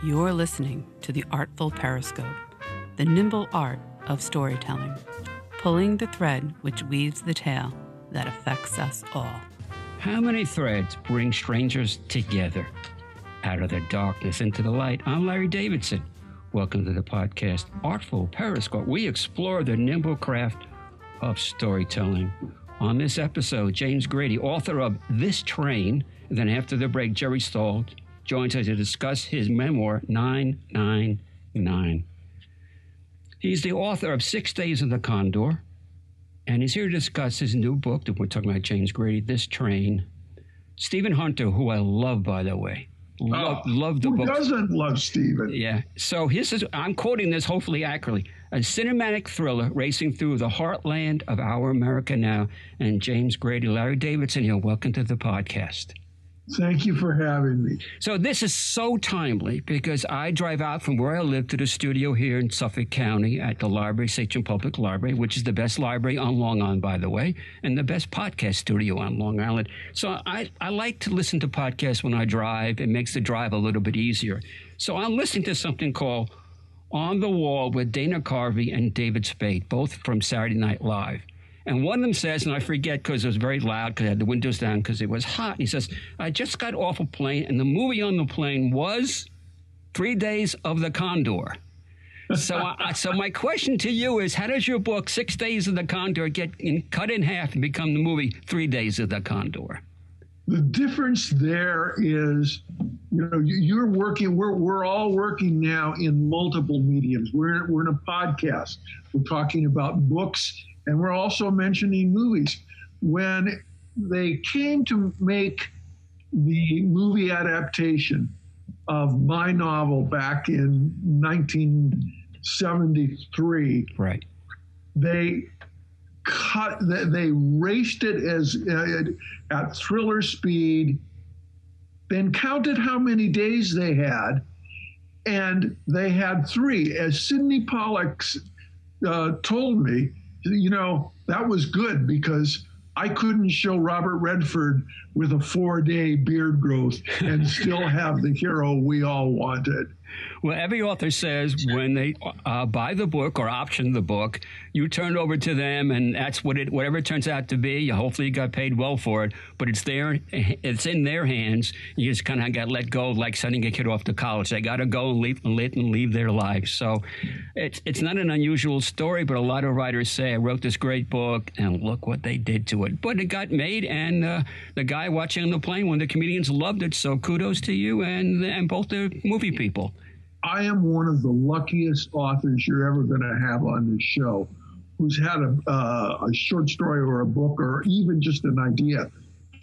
You're listening to the Artful Periscope, the nimble art of storytelling, pulling the thread which weaves the tale that affects us all. How many threads bring strangers together? Out of the darkness into the light, I'm Larry Davidson. Welcome to the podcast Artful Periscope. We explore the nimble craft of storytelling. On this episode, James Grady, author of This Train, and then after the break, Jerry Stahl joins us to discuss his memoir, 999. He's the author of Six Days of the Condor, and he's here to discuss his new book that we're talking about, James Grady, This Train. Stephen Hunter, who I love, by the way. Love, oh, love the who book. doesn't love Stephen? Yeah. So this is, I'm quoting this hopefully accurately. A cinematic thriller racing through the heartland of our America now. And James Grady, Larry Davidson here. Welcome to the podcast. Thank you for having me. So this is so timely because I drive out from where I live to the studio here in Suffolk County at the library, Sachem Public Library, which is the best library on Long Island, by the way, and the best podcast studio on Long Island. So I, I like to listen to podcasts when I drive. It makes the drive a little bit easier. So I'm listening to something called On the Wall with Dana Carvey and David Spade, both from Saturday Night Live. And one of them says, and I forget because it was very loud because I had the windows down because it was hot. He says, I just got off a plane and the movie on the plane was Three Days of the Condor. so, I, so my question to you is, how does your book Six Days of the Condor get in, cut in half and become the movie Three Days of the Condor? The difference there is, you know, you're working. We're we're all working now in multiple mediums. We're we're in a podcast. We're talking about books and we're also mentioning movies. When they came to make the movie adaptation of my novel back in 1973, right? They cut, they raced it as uh, at thriller speed, then counted how many days they had, and they had three. As Sydney Pollack uh, told me, you know, that was good because I couldn't show Robert Redford with a four day beard growth and still have the hero we all wanted. Well, every author says when they uh, buy the book or option the book, you turn it over to them, and that's what it, whatever it turns out to be. Hopefully, you got paid well for it, but it's there, it's in their hands. You just kind of got let go, like sending a kid off to college. They got to go and leave, and leave their lives. So, it's it's not an unusual story, but a lot of writers say I wrote this great book, and look what they did to it. But it got made, and uh, the guy watching on the plane, one of the comedians loved it. So, kudos to you and and both the movie people. I am one of the luckiest authors you're ever going to have on this show who's had a, uh, a short story or a book or even just an idea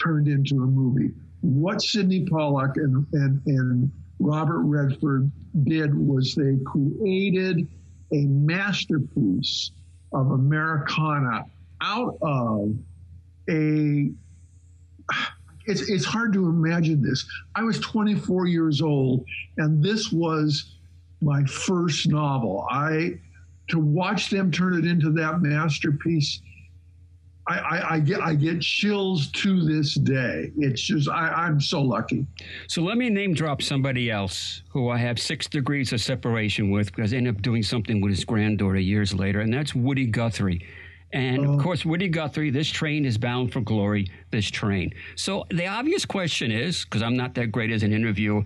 turned into a movie. What Sydney Pollack and, and, and Robert Redford did was they created a masterpiece of Americana out of a it's, it's hard to imagine this. I was 24 years old, and this was my first novel. I to watch them turn it into that masterpiece. I, I, I, get I get chills to this day. It's just I, am so lucky. So let me name drop somebody else who I have six degrees of separation with because I ended up doing something with his granddaughter years later, and that's Woody Guthrie. And of oh. course, Woody Guthrie, this train is bound for glory, this train. So the obvious question is because I'm not that great as an interviewer,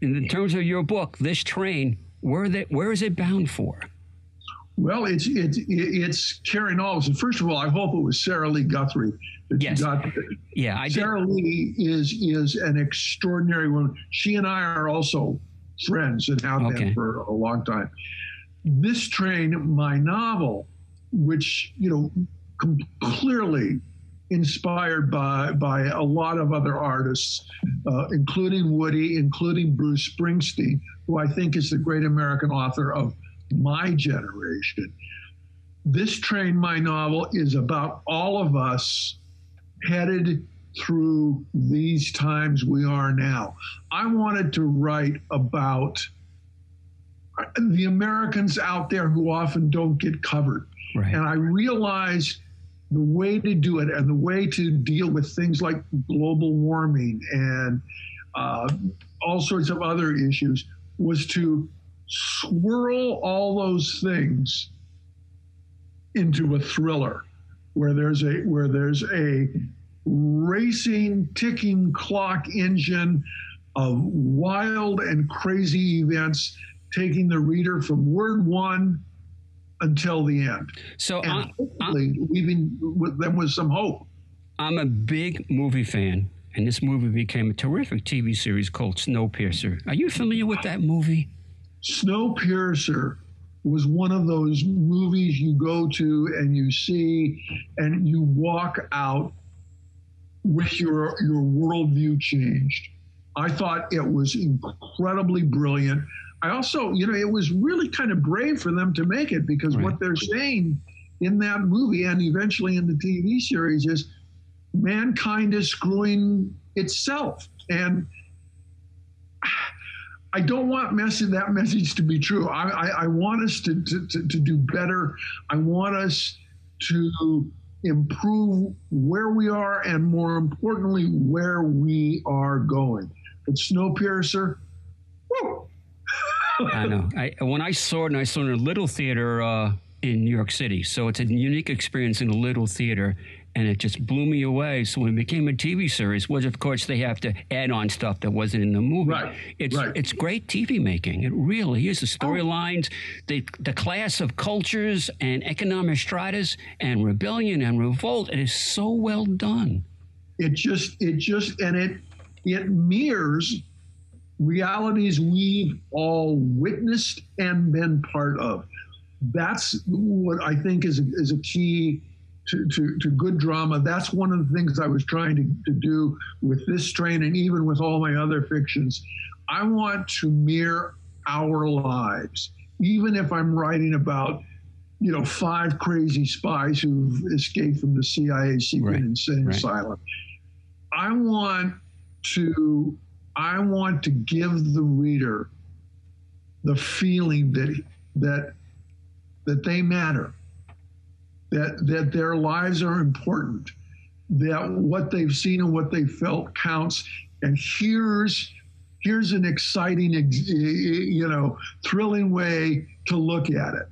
in terms of your book, this train, where, they, where is it bound for? Well, it's it's it's Karen Olson. First of all, I hope it was Sarah Lee Guthrie that yes. you got. Yeah, I Sarah did. Lee is is an extraordinary woman. She and I are also friends and have okay. been for a long time. This train, my novel, which you know com- clearly inspired by by a lot of other artists, uh, including Woody, including Bruce Springsteen, who I think is the great American author of my generation. This train, my novel, is about all of us headed through these times we are now. I wanted to write about the Americans out there who often don't get covered. Right. And I realized the way to do it and the way to deal with things like global warming and uh, all sorts of other issues was to swirl all those things into a thriller where there's a where there's a racing ticking clock engine of wild and crazy events taking the reader from word one until the end. So and I, hopefully leaving with them with some hope. I'm a big movie fan, and this movie became a terrific TV series called Snowpiercer. Are you familiar with that movie? Snowpiercer was one of those movies you go to and you see and you walk out with your your worldview changed. I thought it was incredibly brilliant. I also, you know, it was really kind of brave for them to make it because Right. what they're saying in that movie and eventually in the TV series is mankind is screwing itself. And I don't want message, that message to be true. I, I, I want us to, to, to, to do better. I want us to improve where we are and more importantly, where we are going. But Snowpiercer, woo, I know. I, when I saw it, and I saw it in a little theater uh, in New York City. So it's a unique experience in a little theater, and it just blew me away. So when it became a TV series, was of course they have to add on stuff that wasn't in the movie. Right, It's right. it's great TV making. It really is. The storylines, the the class of cultures and economic stratas and rebellion and revolt. It is so well done. it just it just and it it mirrors realities we've all witnessed and been part of. That's what i think is a, is a key to, to, to good drama. That's one of the things i was trying to, to do with this train and even with all my other fictions. I want to mirror our lives even if i'm writing about you know five crazy spies who've escaped from the cia secret Right, insane right. asylum. I want to I want to give the reader the feeling that that that they matter, that that their lives are important, that what they've seen and what they felt counts. And here's here's an exciting, you know, thrilling way to look at it.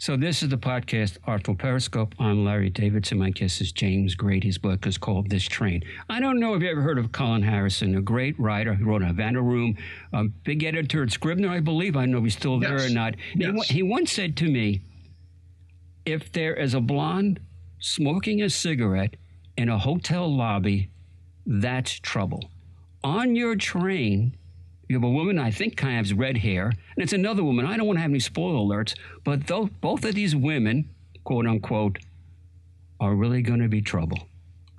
So this is the podcast Artful Periscope. I'm Larry Davidson. My guest is James Grady. His book is called This Train. I don't know if you ever heard of Colin Harrison, a great writer. He wrote Havana Room, a big editor at Scribner, I believe. I don't know if he's still there Yes. or not. He, he once said to me, if there is a blonde smoking a cigarette in a hotel lobby, that's trouble. On your train, you have a woman I think kind of has red hair, and it's another woman. I don't want to have any spoiler alerts, but though both of these women, quote unquote, are really going to be trouble.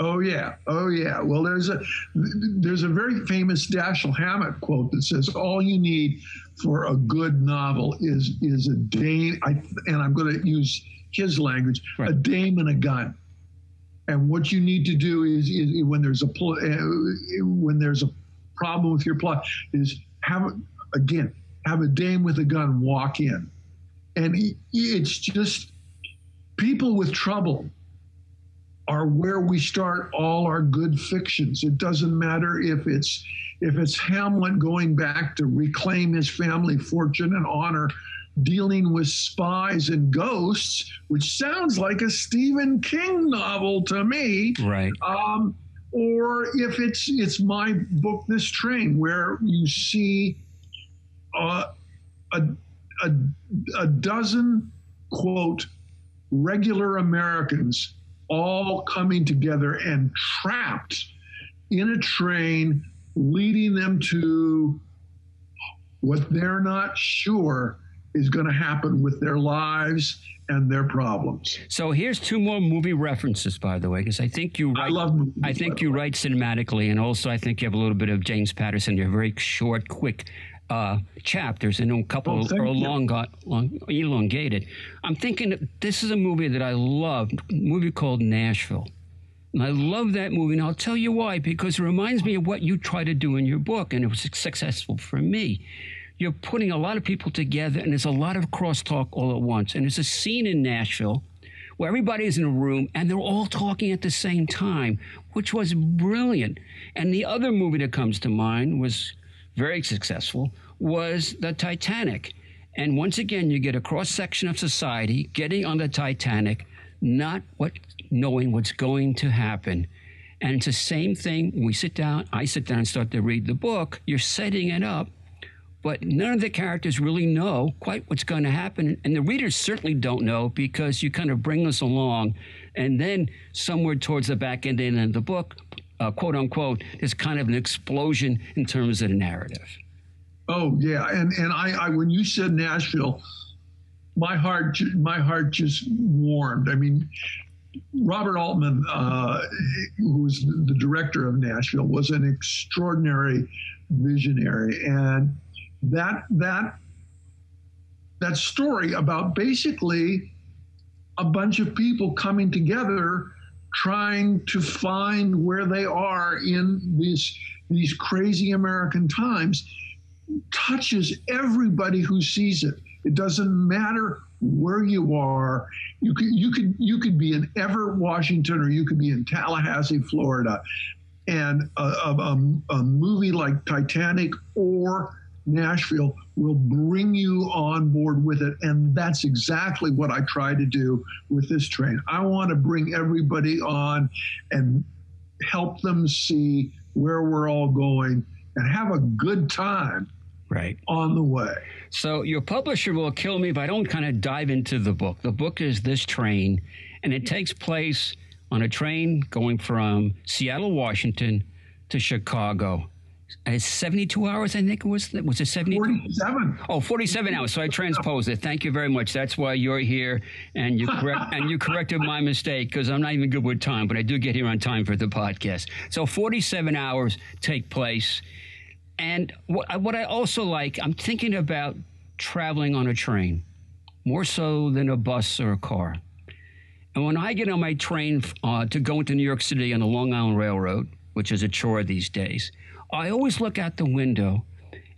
Oh yeah, oh yeah. Well, there's a there's a very famous Dashiell Hammett quote that says, "All you need for a good novel is is a dame." I, and I'm going to use his language: a dame and a gun. And what you need to do is, is when there's a when there's a problem with your plot, is have again have a dame with a gun walk in, and it's just people with trouble are where we start all our good fictions. It doesn't matter if it's if it's Hamlet going back to reclaim his family fortune and honor, dealing with spies and ghosts, which sounds like a Stephen King novel to me. Right. Um, or if it's it's my book, This Train, where you see uh, a, a a dozen quote regular Americans all coming together and trapped in a train, leading them to what they're not sure is going to happen with their lives and their problems. So here's two more movie references, by the way, because I think you I write. love movies, I think you write cinematically, and also I think you have a little bit of James Patterson. They're very short, quick uh, chapters, and a couple Oh, are long, long, elongated. I'm thinking this is a movie that I loved, a movie called Nashville. And I love that movie, and I'll tell you why, because it reminds me of what you try to do in your book, and it was successful for me. You're putting a lot of people together, and there's a lot of crosstalk all at once. And there's a scene in Nashville where everybody is in a room and they're all talking at the same time, which was brilliant. And the other movie that comes to mind was very successful was the Titanic. And once again, you get a cross section of society getting on the Titanic, not what knowing what's going to happen. And it's the same thing. We sit down, I sit down and start to read the book. You're setting it up, but none of the characters really know quite what's going to happen. And the readers certainly don't know because you kind of bring us along. And then somewhere towards the back end of the book, uh, quote unquote, there's kind of an explosion in terms of the narrative. Oh yeah, and and I, I when you said Nashville, my heart my heart just warmed. I mean, Robert Altman, uh, who was the director of Nashville, was an extraordinary visionary, and that that that story about basically a bunch of people coming together trying to find where they are in these these crazy American times touches everybody who sees it. It doesn't matter where you are. You could you could you could be in Everett, Washington, or you could be in Tallahassee, Florida, and a, a, a movie like Titanic or Nashville will bring you on board with it. And that's exactly what I try to do with this train. I want to bring everybody on and help them see where we're all going and have a good time right on the way. So your publisher will kill me if I don't kind of dive into the book. The book is This Train, and it takes place on a train going from Seattle, Washington to Chicago. It's 72 hours, I think it was. Was it 72? 47. Oh, 47 hours. So I transposed it. Thank you very much. That's why you're here, and you correct and you corrected my mistake because I'm not even good with time, but I do get here on time for the podcast. So 47 hours take place and what, what I also like, I'm thinking about traveling on a train more so than a bus or a car. And when I get on my train uh, to go into New York City on the Long Island Railroad, which is a chore these days, I always look out the window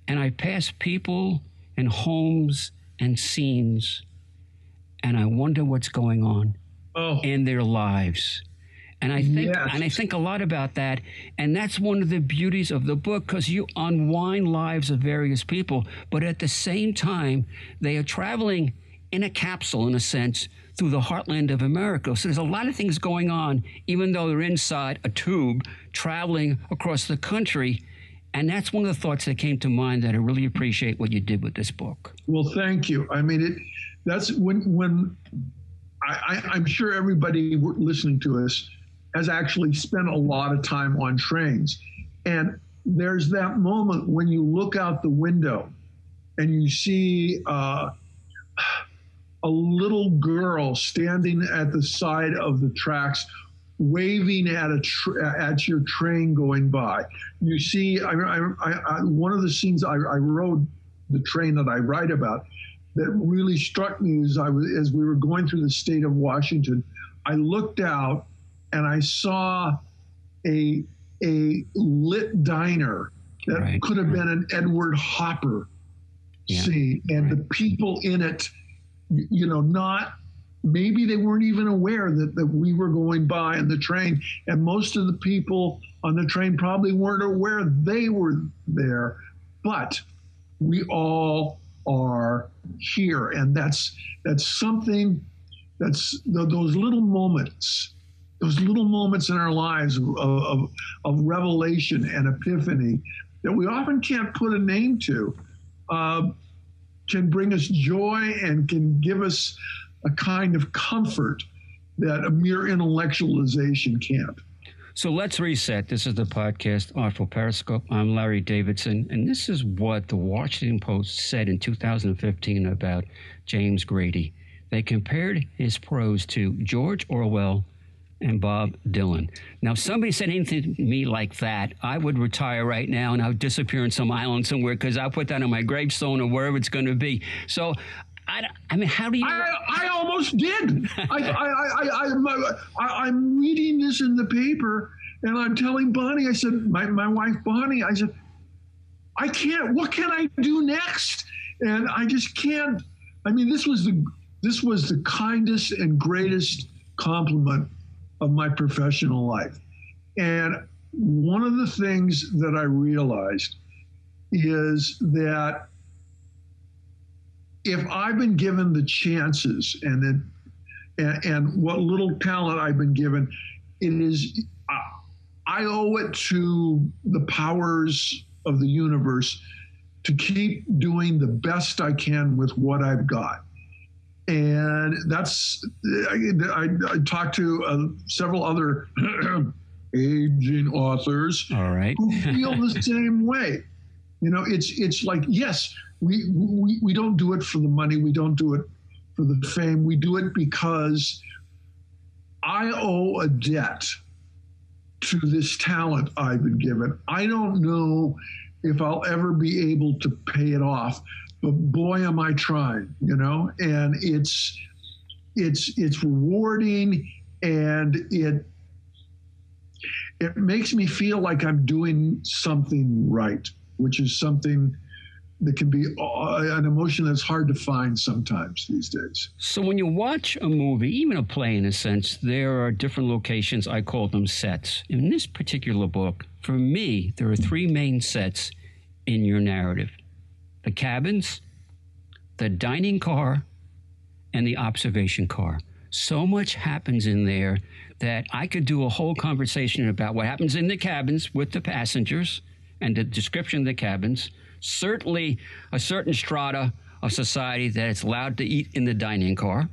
and I pass people and homes and scenes, and I wonder what's going on oh. in their lives. And I think yes. and I think a lot about that. And that's one of the beauties of the book because you unwind lives of various people, but at the same time, they are traveling in a capsule, in a sense, through the heartland of America. So there's a lot of things going on, even though they're inside a tube traveling across the country. And that's one of the thoughts that came to mind that I really appreciate what you did with this book. Well, thank you. I mean, it, that's when when I, I'm sure everybody listening to us has actually spent a lot of time on trains. And there's that moment when you look out the window and you see uh, a little girl standing at the side of the tracks waving at a tra- at your train going by. You see, I, I, I, one of the scenes I, rode the train that I write about that really struck me as I was as we were going through the state of Washington. I looked out and I saw a a lit diner that right. could have been an Edward Hopper yeah. scene, and right. the people in it, you know, not maybe they weren't even aware that, that we were going by in the train, and most of the people on the train probably weren't aware they were there, but we all are here, and that's that's something that's those little moments those little moments in our lives of, of, of revelation and epiphany that we often can't put a name to. Uh, can bring us joy and can give us a kind of comfort that a mere intellectualization can't. So let's reset. This is the podcast Artful Periscope. I'm Larry Davidson, and this is what the Washington Post said in 2015 about James Grady. They compared his prose to George Orwell and Bob Dylan. Now, if somebody said anything to me like that, I would retire right now and I would disappear in some island somewhere because I'll put that on my gravestone or wherever it's going to be. So, I, I mean, how do you? I, I almost did. I, I, I, I, am reading this in the paper and I'm telling Bonnie, I said, my, my wife Bonnie, I said, I can't, what can I do next? And I just can't. I mean, this was the this was the kindest and greatest compliment of my professional life. And one of the things that I realized is that if I've been given the chances and then and, and what little talent I've been given, it is I, I owe it to the powers of the universe to keep doing the best I can with what I've got. And that's, I, I, I talked to uh, several other aging authors All right. who feel the same way. You know, it's it's like yes, we, we we don't do it for the money, we don't do it for the fame, we do it because I owe a debt to this talent I've been given. I don't know if I'll ever be able to pay it off, but boy, am I trying, you know? And it's it's it's rewarding and it it makes me feel like I'm doing something right, which is something that can be uh, an emotion that's hard to find sometimes these days. So when you watch a movie, even a play in a sense, there are different locations. I call them sets. In this particular book, for me, there are three main sets in your narrative the cabins, the dining car, and the observation car. So much happens in there that I could do a whole conversation about what happens in the cabins with the passengers and the description of the cabins. Certainly, a certain strata of society that it's allowed to eat in the dining car.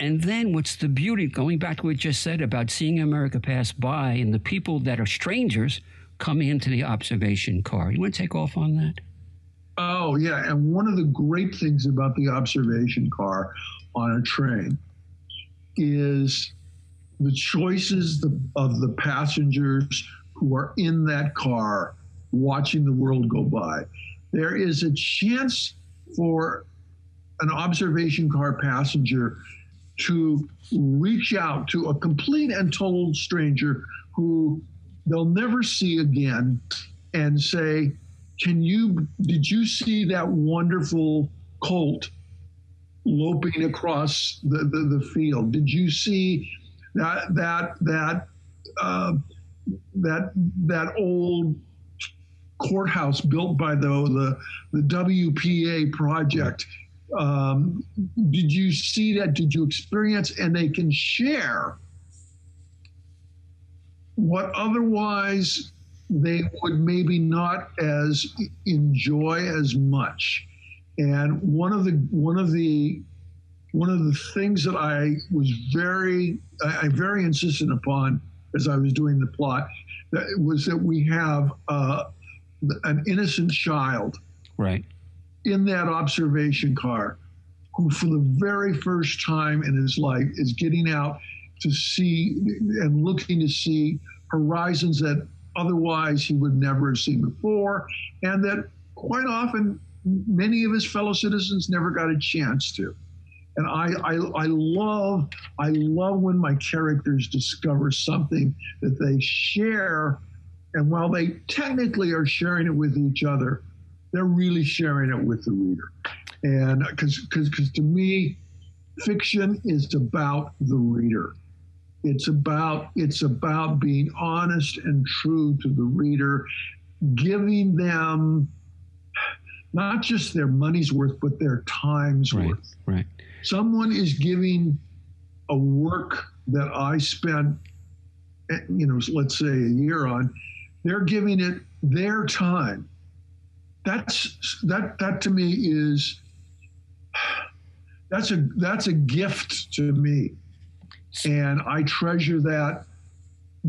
And then, what's the beauty, going back to what just said about seeing America pass by and the people that are strangers coming into the observation car? You want to take off on that? Oh, yeah. And one of the great things about the observation car on a train is the choices of the passengers who are in that car watching the world go by. There is a chance for an observation car passenger to reach out to a complete and total stranger who they'll never see again and say, Can you, did you see that wonderful colt loping across the, the, the field? Did you see that, that, that, uh, that, that old courthouse built by the the, the WPA project. Um, did you see that? Did you experience? And they can share what otherwise they would maybe not as enjoy as much. And one of the one of the one of the things that I was very I, I very insistent upon as I was doing the plot that was that we have uh, an innocent child right in that observation car who for the very first time in his life is getting out to see and looking to see horizons that otherwise he would never have seen before and that quite often many of his fellow citizens never got a chance to and I, I, I love I love when my characters discover something that they share and while they technically are sharing it with each other, they're really sharing it with the reader. And because because to me, fiction is about the reader. It's about it's about being honest and true to the reader, giving them not just their money's worth, but their time's right, worth. Right. Someone is giving a work that I spent, eh, you know, let's say a year on, they're giving it their time. That's that that to me is that's a that's a gift to me. And I treasure that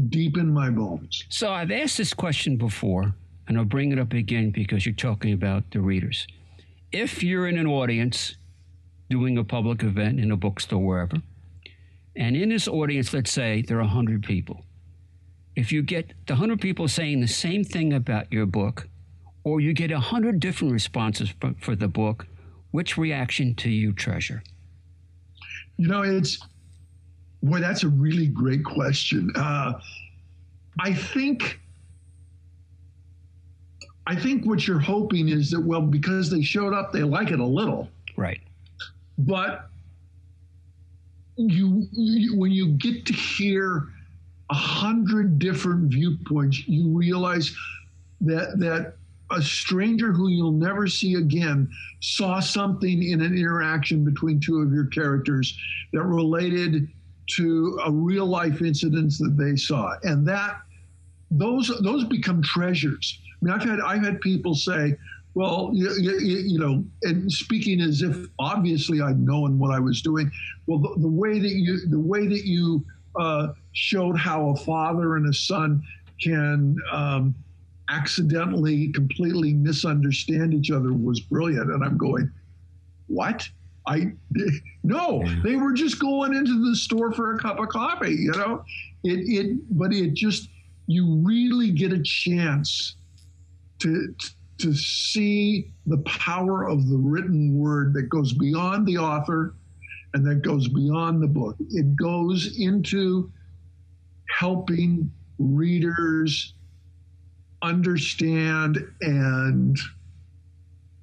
deep in my bones. So I've asked this question before, and I'll bring it up again because you're talking about the readers. If you're in an audience doing a public event in a bookstore, wherever, and in this audience, let's say there are 100 people, if you get the 100 people saying the same thing about your book, or you get 100 different responses for, for the book, which reaction do you treasure? You know, it's, boy, that's a really great question. Uh, I think. I think what you're hoping is that, well, because they showed up, they like it a little. Right. But you, you when you get to hear a hundred different viewpoints, you realize that that a stranger who you'll never see again saw something in an interaction between two of your characters that related to a real life incident that they saw. And that those those become treasures. I mean i've had i've had people say well you, you, you know and speaking as if obviously i'd known what i was doing. Well the, the way that you the way that you uh, showed how a father and a son can um, accidentally completely misunderstand each other was brilliant. And i'm going what i no they were just going into the store for a cup of coffee you know? It it but it just you really get a chance to to see the power of the written word that goes beyond the author and that goes beyond the book. It goes into helping readers understand and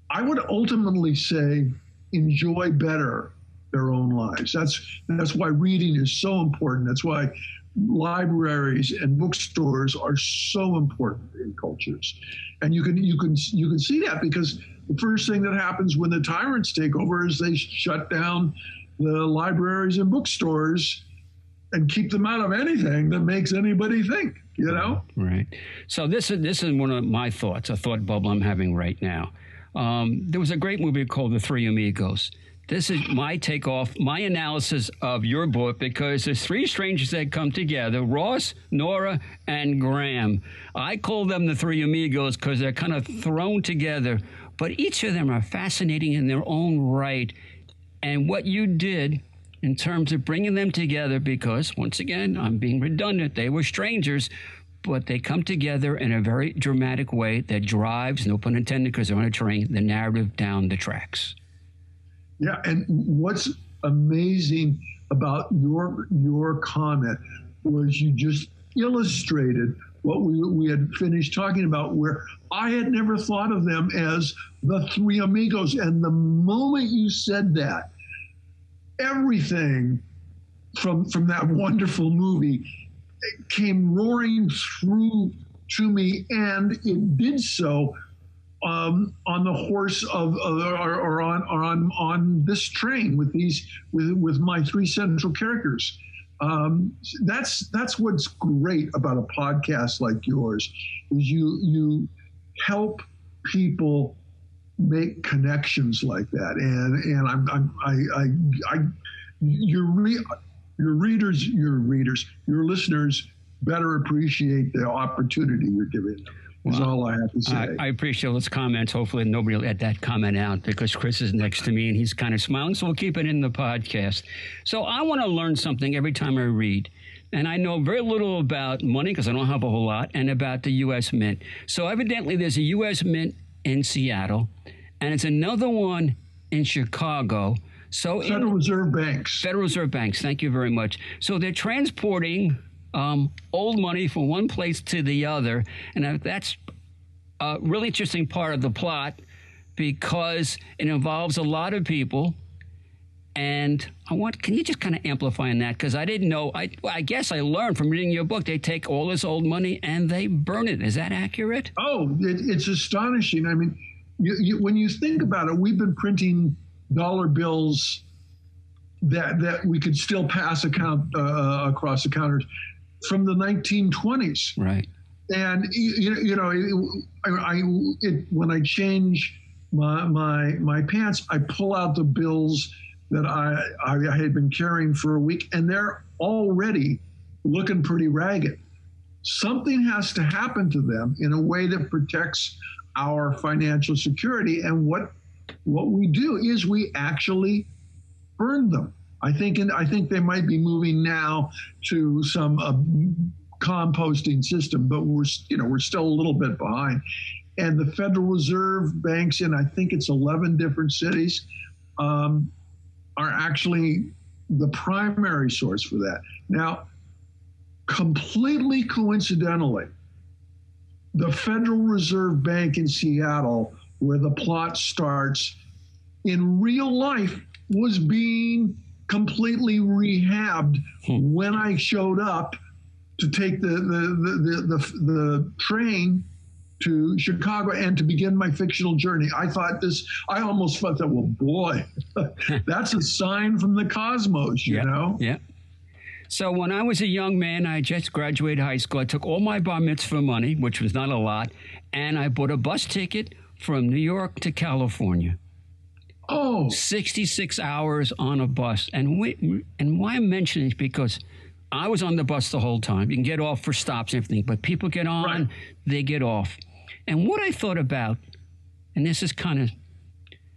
I would ultimately say enjoy better their own lives. That's that's why reading is so important. That's why libraries and bookstores are so important in cultures. And you can you can you can see that because the first thing that happens when the tyrants take over is they shut down the libraries and bookstores and keep them out of anything that makes anybody think you know right so this is this is one of my thoughts a thought bubble i'm having right now um, there was a great movie called the three amigos this is my takeoff, my analysis of your book because there's three strangers that come together Ross, Nora, and Graham. I call them the three amigos because they're kind of thrown together, but each of them are fascinating in their own right. And what you did in terms of bringing them together because, once again, I'm being redundant, they were strangers, but they come together in a very dramatic way that drives, no pun intended, because they're on a train, the narrative down the tracks. Yeah, and what's amazing about your your comment was you just illustrated what we, we had finished talking about, where I had never thought of them as the three amigos. And the moment you said that, everything from from that wonderful movie came roaring through to me, and it did so um, on the horse of, or, or, on or on on this train with these with with my three central characters. Um, that's that's what's great about a podcast like yours is you you help people make connections like that and and I'm, I'm I, I I your re, your readers your readers your listeners better appreciate the opportunity you're giving them is all I have to say. I, I, appreciate those comments. Hopefully, nobody will let that comment out because Chris is next to me and he's kind of smiling. So we'll keep it in the podcast. So I want to learn something every time I read. And I know very little about money because I don't have a whole lot, and about the U.S. Mint. So evidently, there's a U.S. Mint in Seattle, and it's another one in Chicago. So Federal in, Reserve Banks. Federal Reserve Banks. Thank you very much. So they're transporting um, old money from one place to the other. And that's a really interesting part of the plot because it involves a lot of people. And I want, can you just kind of amplify on that? Because I didn't know, I, I guess I learned from reading your book, they take all this old money and they burn it. Is that accurate? Oh, it, it's astonishing. I mean, you, you, when you think about it, we've been printing dollar bills that that we could still pass account uh, across the counters from the 1920s. Right. And you, you know, I, I it, when I change my my my pants, I pull out the bills that I I had been carrying for a week, and they're already looking pretty ragged. Something has to happen to them in a way that protects our financial security. And what what we do is we actually burn them. I think in, I think they might be moving now to some uh, composting system, but we're you know we're still a little bit behind. And the Federal Reserve banks in I think it's 11 different cities um, are actually the primary source for that. Now, completely coincidentally, the Federal Reserve Bank in Seattle, where the plot starts, in real life was being completely rehabbed hmm. when I showed up to take the the, the, the, the, the train to Chicago and to begin my fictional journey. I thought this, I almost felt that, well, boy, that's a sign from the cosmos, you yeah, know? Yeah. So when I was a young man, I just graduated high school. I took all my bar mitzvah money, which was not a lot, and I bought a bus ticket from New York to California. Oh, 66 hours on a bus. And we, and why I'm mentioning is because I was on the bus the whole time. You can get off for stops and everything, but people get on, Right. they get off. And what I thought about, and this is kind of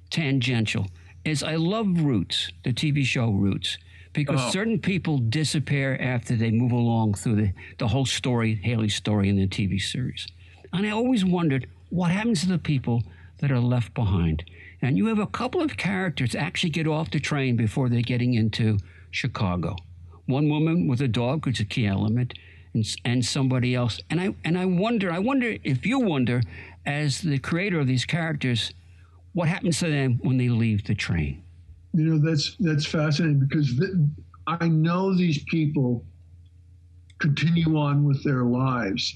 tangential, is I love Roots, the TV show Roots, because Oh. certain people disappear after they move along through the, the whole story, Haley's story in the TV series. And I always wondered what happens to the people that are left behind. And you have a couple of characters actually get off the train before they're getting into Chicago. One woman with a dog, which is a key element, and, and somebody else. And I and I wonder, I wonder if you wonder, as the creator of these characters, what happens to them when they leave the train. you know, that's, that's fascinating because th- I know these people continue on with their lives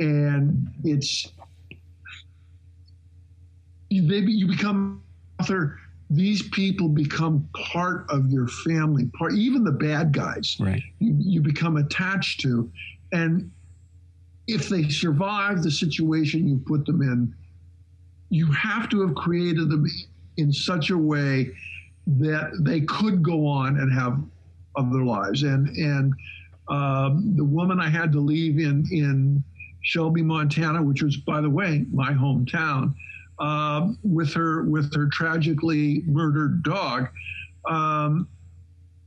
and it's, they, you become author. These people become part of your family, part even the bad guys. Right. You, you become attached to, and if they survive the situation you put them in, you have to have created them in such a way that they could go on and have other lives. And and um, the woman I had to leave in in Shelby, Montana, which was, by the way, my hometown, um, with her with her tragically murdered dog. Um,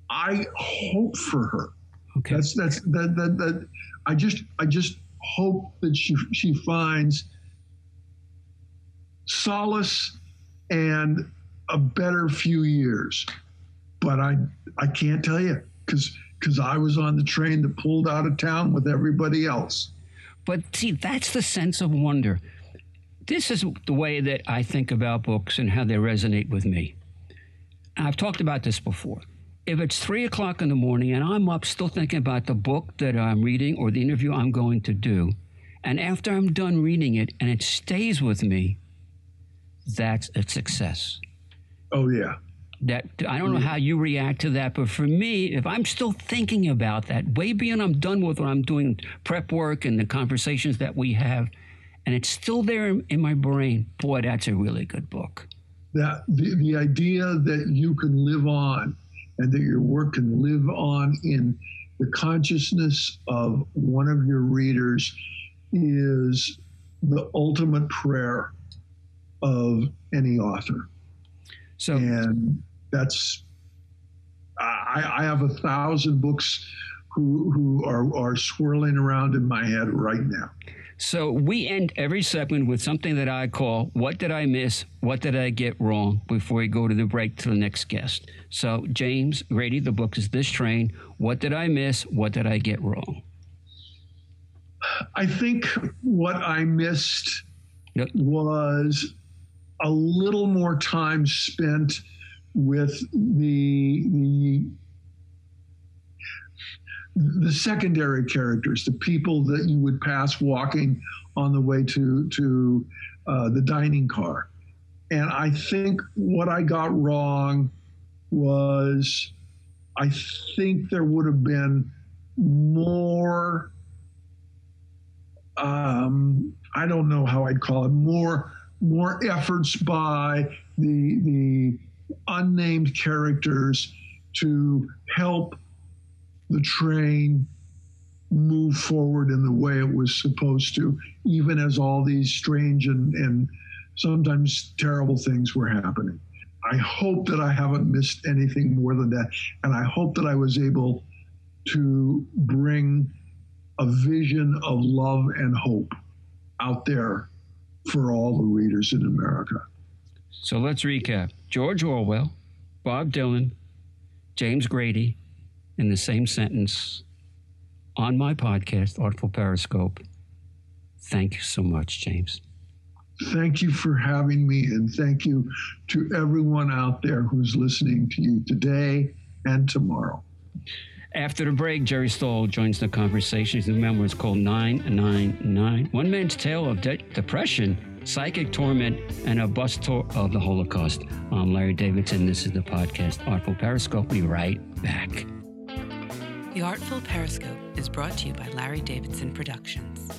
I hope for her. Okay. That's that's that, that that I just I just hope that she she finds solace and a better few years. But I I can't tell you because because I was on the train that pulled out of town with everybody else. But see, that's the sense of wonder. This is the way that I think about books and how they resonate with me. I've talked about this before. If it's three o'clock in the morning and I'm up still thinking about the book that I'm reading or the interview I'm going to do, and after I'm done reading it and it stays with me, that's a success. Oh yeah. That I don't know how you react to that, but for me, if I'm still thinking about that, way beyond I'm done with what I'm doing prep work and the conversations that we have, and it's still there in, in my brain, boy, that's a really good book. that the, the idea that you can live on and that your work can live on in the consciousness of one of your readers is the ultimate prayer of any author. So And that's, I, I have a thousand books who, who are, are swirling around in my head right now. So we end every segment with something that I call "What did I miss? What did I get wrong?" Before we go to the break to the next guest. So James Grady, the book is "This Train." What did I miss? What did I get wrong? I think what I missed Yep. was a little more time spent with the the the secondary characters, the people that you would pass walking on the way to to uh, the dining car. And I think what I got wrong was I think there would have been more um, I don't know how I'd call it more more efforts by the the unnamed characters to help the train move forward in the way it was supposed to, even as all these strange and, and sometimes terrible things were happening. I hope that I haven't missed anything more than that. And I hope that I was able to bring a vision of love and hope out there for all the readers in America. So let's recap: George Orwell, Bob Dylan, James Grady, in the same sentence. On my podcast, Artful Periscope. Thank you so much, James. Thank you for having me, and thank you to everyone out there who's listening to you today and tomorrow. After the break, Jerry Stahl joins the conversation. His new memoir is called 999 One Man's Tale of De- Depression, Psychic Torment, and a Bus Tour of the Holocaust. I'm Larry Davidson. This is the podcast Artful Periscope. Be right back. The Artful Periscope is brought to you by Larry Davidson Productions.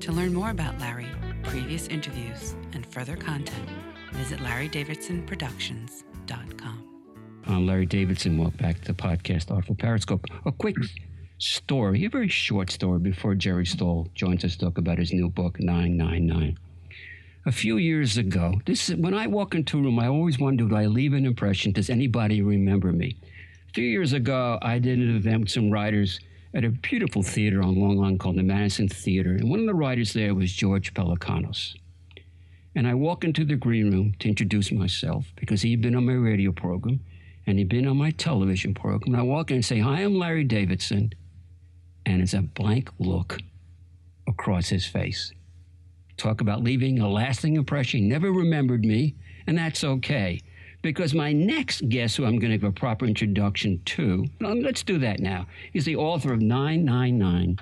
To learn more about Larry, previous interviews, and further content, visit larrydavidsonproductions.com. I'm uh, Larry Davidson. Welcome back to the podcast Artful Periscope. A quick story, a very short story before Jerry Stahl joins us to talk about his new book, Nein, Nein, Nein. A few years ago, this is, when I walk into a room, I always wonder, do I leave an impression? Does anybody remember me? Few years ago, I did an event with some writers at a beautiful theater on Long Island called the Madison Theater, and one of the writers there was George Pelecanos. And I walk into the green room to introduce myself because he'd been on my radio program and he'd been on my television program. And I walk in and say, Hi, I'm Larry Davidson. And it's a blank look across his face. Talk about leaving a lasting impression. He never remembered me, and that's okay. Because my next guest, who I'm going to give a proper introduction to, let's do that now. is the author of Nein, Nein, Nein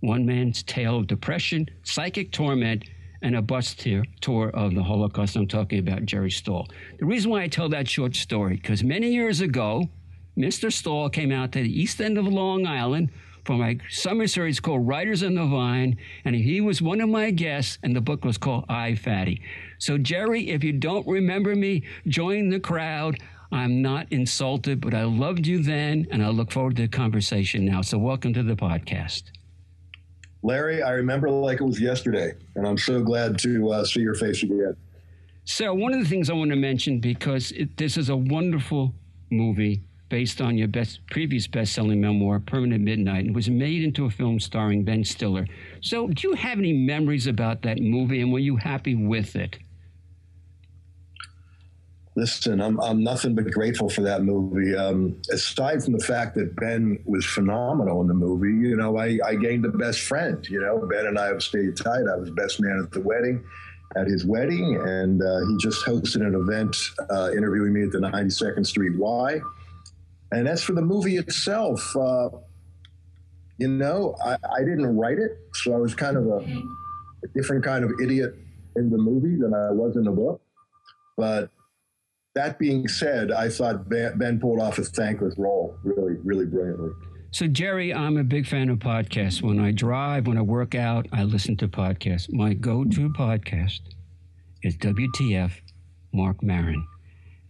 One Man's Tale of Depression, Psychic Torment, and a bus tour of the Holocaust. I'm talking about Jerry Stahl. The reason why I tell that short story, because many years ago, Mr. Stahl came out to the east end of Long Island for my summer series called Writers on the Vine, and he was one of my guests, and the book was called I Fatty. So, Jerry, if you don't remember me, join the crowd. I'm not insulted, but I loved you then, and I look forward to the conversation now. So, welcome to the podcast. Larry, I remember like it was yesterday, and I'm so glad to uh, see your face again. So, one of the things I want to mention because it, this is a wonderful movie based on your best previous best-selling memoir, Permanent Midnight, and it was made into a film starring Ben Stiller. So, do you have any memories about that movie, and were you happy with it? Listen, I'm, I'm nothing but grateful for that movie. Um, aside from the fact that Ben was phenomenal in the movie, you know, I, I gained a best friend. You know, Ben and I have stayed tight. I was best man at the wedding, at his wedding, and uh, he just hosted an event uh, interviewing me at the 92nd Street Y. And as for the movie itself, uh, you know, I, I, didn't write it, so I was kind of a, a different kind of idiot in the movie than I was in the book. But that being said, I thought Ben pulled off a thankless role really, really brilliantly. So, Jerry, I'm a big fan of podcasts. When I drive, when I work out, I listen to podcasts. My go to podcast is WTF Marc Maron.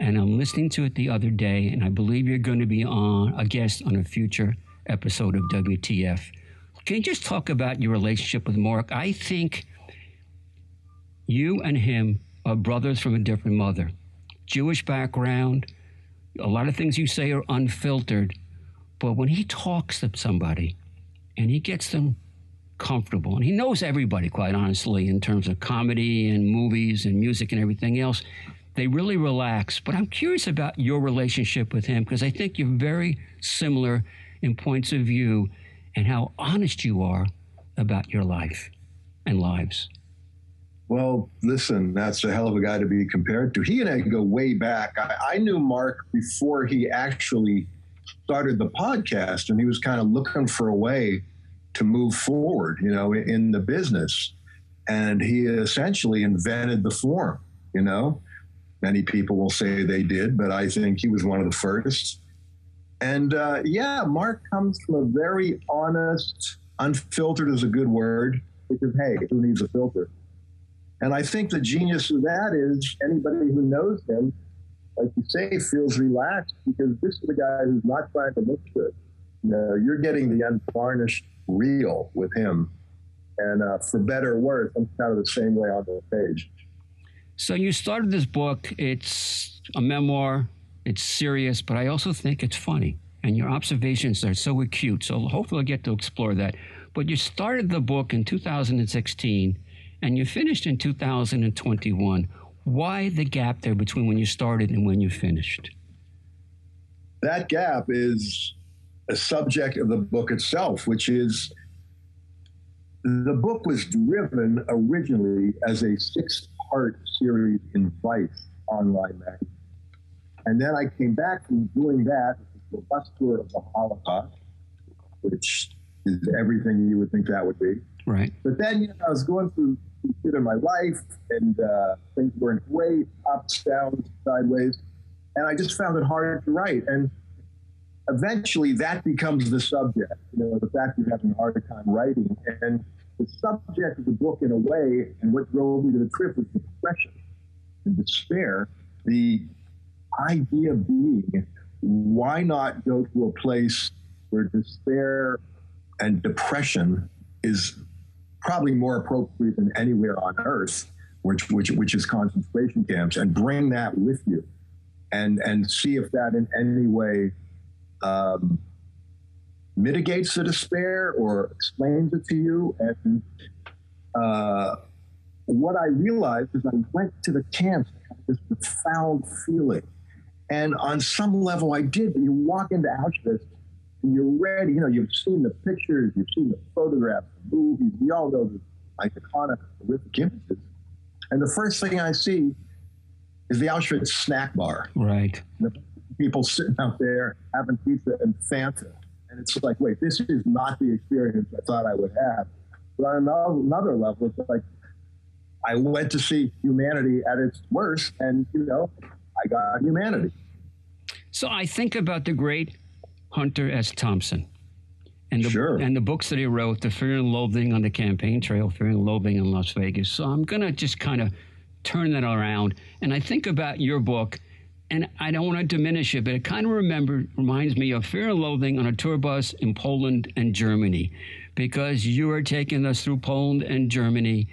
And I'm listening to it the other day, and I believe you're going to be on a guest on a future episode of WTF. Can you just talk about your relationship with Marc? I think you and him are brothers from a different mother. Jewish background. A lot of things you say are unfiltered, but when he talks to somebody and he gets them comfortable, and he knows everybody, quite honestly, in terms of comedy and movies and music and everything else, they really relax. But I'm curious about your relationship with him because I think you're very similar in points of view and how honest you are about your life and lives. Well, listen, that's a hell of a guy to be compared to. He and I go way back. I, I knew Marc before he actually started the podcast, and he was kind of looking for a way to move forward, you know, in, the business. And he essentially invented the form, you know. Many people will say they did, but I think he was one of the first. And uh, yeah, Mark comes from a very honest, unfiltered is a good word because, hey, who needs a filter? And I think the genius of that is anybody who knows him, like you say, feels relaxed because this is a guy who's not trying to look good. You know, you're getting the unvarnished real with him. And uh, for better or worse, I'm kind of the same way on the page. So you started this book. It's a memoir. It's serious, but I also think it's funny. And your observations are so acute. So hopefully I'll get to explore that. But you started the book in 2016 and you finished in 2021. Why the gap there between when you started and when you finished? That gap is a subject of the book itself, which is the book was driven originally as a six part series in Vice online magazine. And then I came back from doing that, the bus tour of the Holocaust, which is everything you would think that would be. Right. But then, you know, I was going through shit in my life, and uh, things weren't great, ups, downs, sideways, and I just found it hard to write. And eventually, that becomes the subject. You know, the fact you're having a hard time writing, and the subject of the book, in a way, and what drove me to the trip was depression and despair. The idea being, why not go to a place where despair and depression is probably more appropriate than anywhere on earth, which, which, which is concentration camps, and bring that with you and, and see if that in any way um, mitigates the despair or explains it to you. And uh, what I realized is I went to the camps this profound feeling. And on some level, I did. You walk into Auschwitz and you're ready. You know, you've seen the pictures, you've seen the photographs, movies. We all know the iconic, horrific images. And the first thing I see is the Auschwitz snack bar. Right. The people sitting out there having pizza and Fanta. And it's like, wait, this is not the experience I thought I would have. But on another, another level, it's like I went to see humanity at its worst, and you know, I got humanity. So I think about the great Hunter S. Thompson. And the, Sure. and the books that he wrote, The Fear and Loathing on the Campaign Trail, Fear and Loathing in Las Vegas. So I'm going to just kind of turn that around. And I think about your book, and I don't want to diminish it, but it kind of remember, reminds me of Fear and Loathing on a tour bus in Poland and Germany, because you are taking us through Poland and Germany.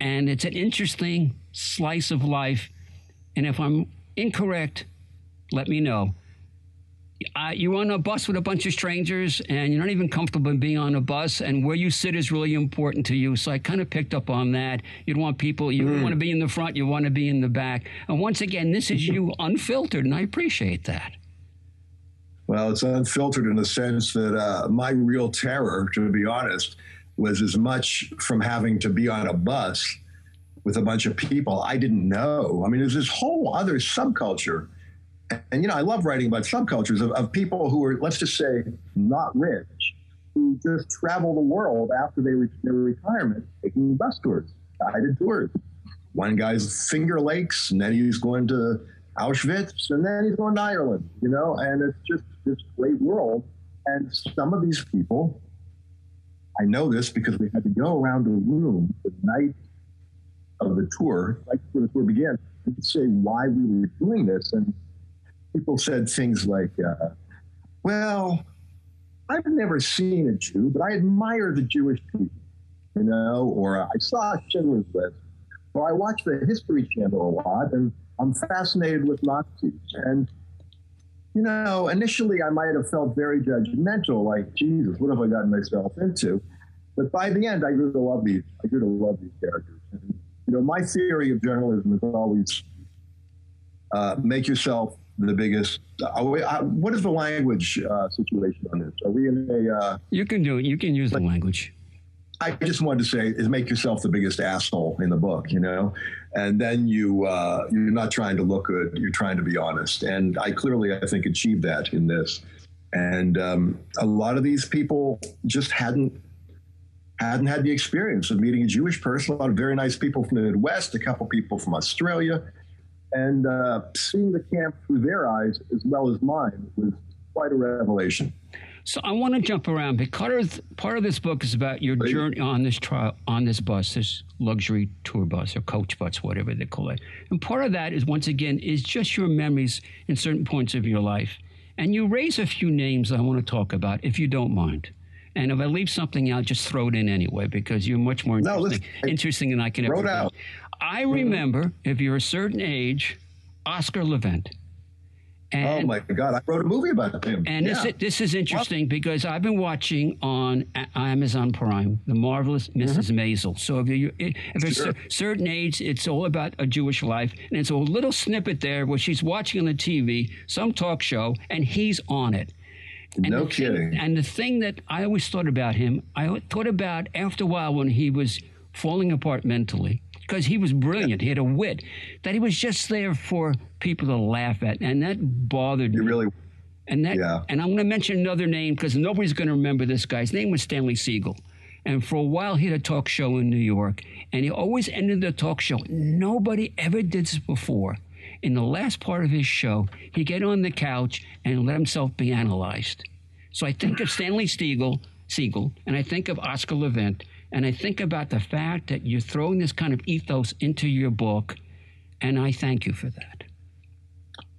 And it's an interesting slice of life. And if I'm incorrect, let me know. Uh, you're on a bus with a bunch of strangers and you're not even comfortable in being on a bus and where you sit is really important to you so i kind of picked up on that you don't want people you don't want to be in the front you want to be in the back and once again this is you unfiltered and i appreciate that Well, it's unfiltered in the sense that uh, my real terror, to be honest, was as much from having to be on a bus with a bunch of people I didn't know. I mean, there's this whole other subculture. And, you know, I love writing about subcultures of, of people who are, let's just say, not rich, who just travel the world after they reach their retirement, taking bus tours, guided tours. One guy's Finger Lakes, and then he's going to Auschwitz, and then he's going to Ireland, you know, and it's just this great world. And some of these people, I know this because we had to go around the room the night of the tour, right before the tour began, and say why we were doing this. And people said things like, uh, well, I've never seen a Jew, but I admire the Jewish people, you know, or I saw Schindler's List, or I watch the History Channel a lot, and I'm fascinated with Nazis. And, you know, initially I might have felt very judgmental, like, Jesus, what have I gotten myself into? But by the end, I grew to love these. I grew to love these characters. And, you know, my theory of journalism is always uh, make yourself the biggest. Are we, uh, what is the language uh, situation on this? Are we in a? Uh, you can do you can use the language I just wanted to say is make yourself the biggest asshole in the book, you know, and then you uh, you're not trying to look good. You're trying to be honest, and I clearly I think achieved that in this. And um, a lot of these people just hadn't hadn't had the experience of meeting a Jewish person. A lot of very nice people from the Midwest, a couple people from Australia, and uh, seeing the camp through their eyes as well as mine was quite a revelation. So I want to jump around because part of this book is about your Please. journey on this trial on this bus, this luxury tour bus or coach bus, whatever they call it. And part of that is once again is just your memories in certain points of your life. And you raise a few names I want to talk about, if you don't mind. And if I leave something out, just throw it in anyway because you're much more interesting, let's- interesting than I can ever it be. out. I remember, if you're a certain age, Oscar Levant. Oh and oh my God! I wrote a movie about him. and Yeah. this, this is interesting because I've been watching on Amazon Prime the marvelous mm-hmm. Mrs. Maisel. So if you if it's Sure. a certain age, it's all about a Jewish life, and it's a little snippet there where she's watching on the TV some talk show, and he's on it. And no the thing- kidding. and the thing that I always thought about him, I thought about after a while when he was falling apart mentally, because he was brilliant, he had a wit, that he was just there for people to laugh at, and that bothered You me. really And that, Yeah. and I'm going to mention another name because nobody's going to remember this guy. His name was Stanley Siegel. And for a while, he had a talk show in New York, and he always ended the talk show. Nobody ever did this before. In the last part of his show, he'd get on the couch and let himself be analyzed. So I think of Stanley Siegel, Siegel, and I think of Oscar Levant, and I think about the fact that you're throwing this kind of ethos into your book, and I thank you for that.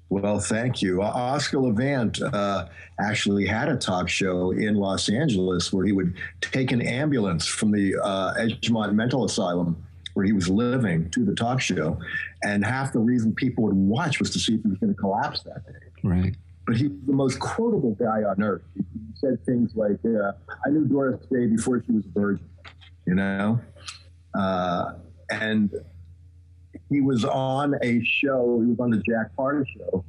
Well, thank you. Oscar Levant uh, actually had a talk show in Los Angeles where he would take an ambulance from the uh, Edgemont Mental Asylum where he was living to the talk show. And half the reason people would watch was to see if he was going to collapse that day. Right. But he was the most quotable guy on earth. He said things like, uh, I knew Doris Day before she was a virgin, you know? Uh, and he was on a show, he was on the Jack Carter show.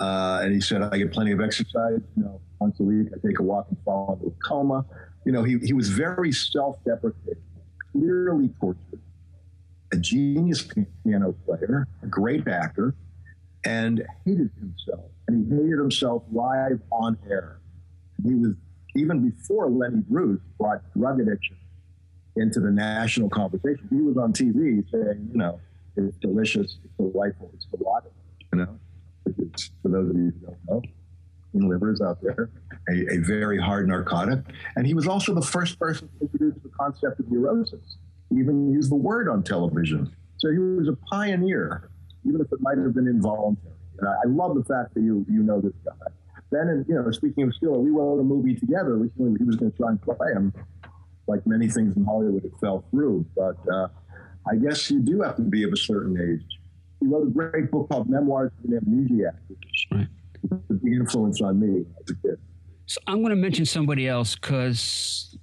Uh, and he said, I get plenty of exercise, you know, once a week. I take a walk and fall into a coma. You know, he, he was very self deprecating, clearly tortured, a genius piano player, a great actor, and hated himself. And he hated himself live on air. He was, even before Lenny Bruce brought drug addiction into the national conversation, he was on TV saying, you know, it's delicious, it's delightful, it's delightful, you know, for those of you who don't know, in livers out there, a, a very hard narcotic. And he was also the first person to introduce the concept of neurosis, even use the word on television. So he was a pioneer, even if it might have been involuntary. And I, I love the fact that you you know this guy. Then, and you know, speaking of Stiller, we wrote a movie together. Originally, he was going to try and play him. Like many things in Hollywood, it fell through. But uh, I guess you do have to be of a certain age. He wrote a great book called Memoirs of an Amnesiac, which Right. was a big influence on me as a kid. So I'm going to mention somebody else because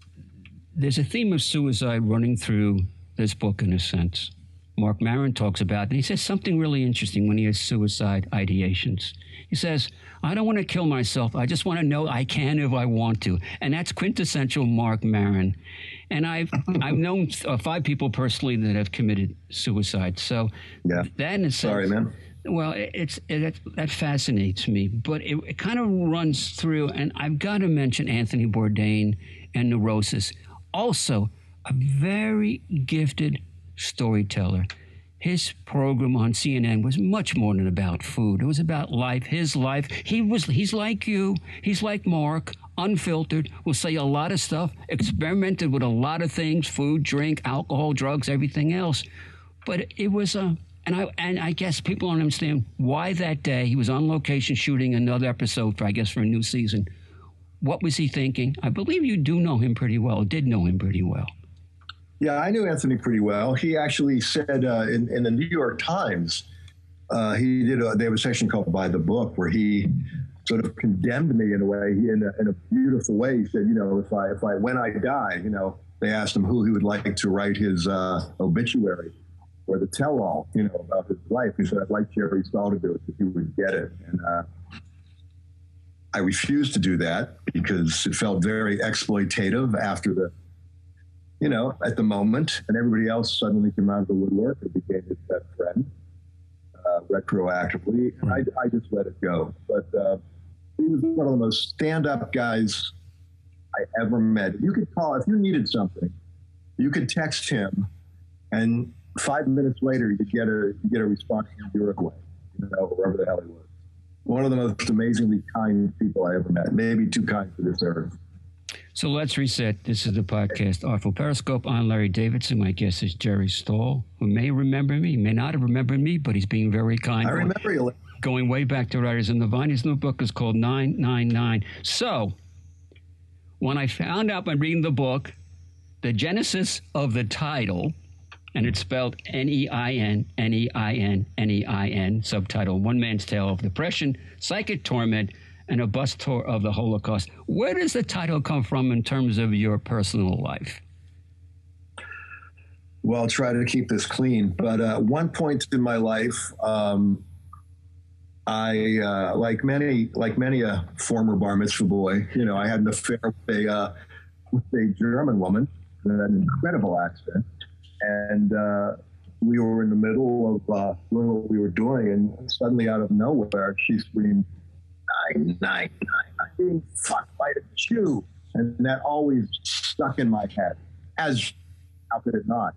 there's a theme of suicide running through this book in a sense. Marc Maron talks about it. And he says something really interesting when he has suicide ideations. He says, I don't want to kill myself. I just want to know I can if I want to. And that's quintessential Marc Maron. And I've, I've known uh, five people personally that have committed suicide. So Yeah. that in a sense, Sorry, man. well, it- it's it, that fascinates me, but it, it kind of runs through, and I've got to mention Anthony Bourdain and Neurosis. Also, a very gifted storyteller. His program on CNN was much more than about food. It was about life, his life. He was he's like you. He's like Marc, unfiltered, will say a lot of stuff, experimented with a lot of things, food, drink, alcohol, drugs, everything else. But it was a and I and I guess people don't understand why that day he was on location shooting another episode for I guess for a new season. What was he thinking? I believe you do know him pretty well. Did know him pretty well. Yeah, I knew Anthony pretty well. He actually said uh, in, in the New York Times, uh, he did. A, they have a section called "By the Book" where he sort of condemned me in a way, in, a, in a beautiful way. He said, you know, if I if I when I die, you know, they asked him who he would like to write his uh, obituary or the tell-all, you know, about his life. He said, I'd like Jerry Stahl to do it if he would get it. And uh, I refused to do that because it felt very exploitative after the you know, at the moment, and everybody else suddenly came out of the woodwork and became his best friend uh, retroactively. And I, I just let it go. But uh, he was one of the most stand up guys I ever met. You could call, if you needed something, you could text him, and five minutes later, you get a, you get a response from Uruguay, you know, wherever the hell he was. One of the most amazingly kind people I ever met, maybe too kind for this earth. So let's reset. This is the podcast Artful Periscope. I'm Larry Davidson. My guest is Jerry Stahl, who may remember me, may not have remembered me, but he's being very kind. I remember you. Going way back to Writers in the Vine. His new book is called Nein, Nein, Nein. So when I found out by reading the book, the genesis of the title, and it's spelled N E I N, N E I N, N E I N, subtitle One Man's Tale of Depression, Psychic Torment, and a bus tour of the Holocaust. Where does the title come from in terms of your personal life? Well, I'll try to keep this clean. But uh, one point in my life, um, I uh, like many like many a former bar mitzvah boy. You know, I had an affair with a uh, with a German woman an incredible accent, and uh, we were in the middle of uh, doing what we were doing, and suddenly out of nowhere, she screamed, i'm being fucked by a Jew. And that always stuck in my head, as how could it not?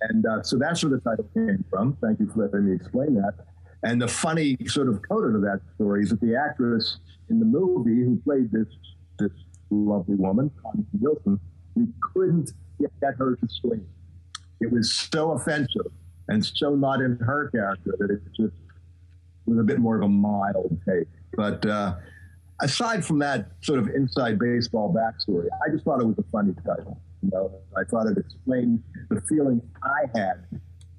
And uh, so that's where the title came from. Thank you for letting me explain that. And the funny sort of coda to that story is that the actress in the movie who played this this lovely woman, Connie Nielsen, we couldn't get her to scream. It was so offensive and so not in her character that it just was a bit more of a mild take. But uh, aside from that sort of inside baseball backstory, I just thought it was a funny title. You know, I thought it explained the feeling I had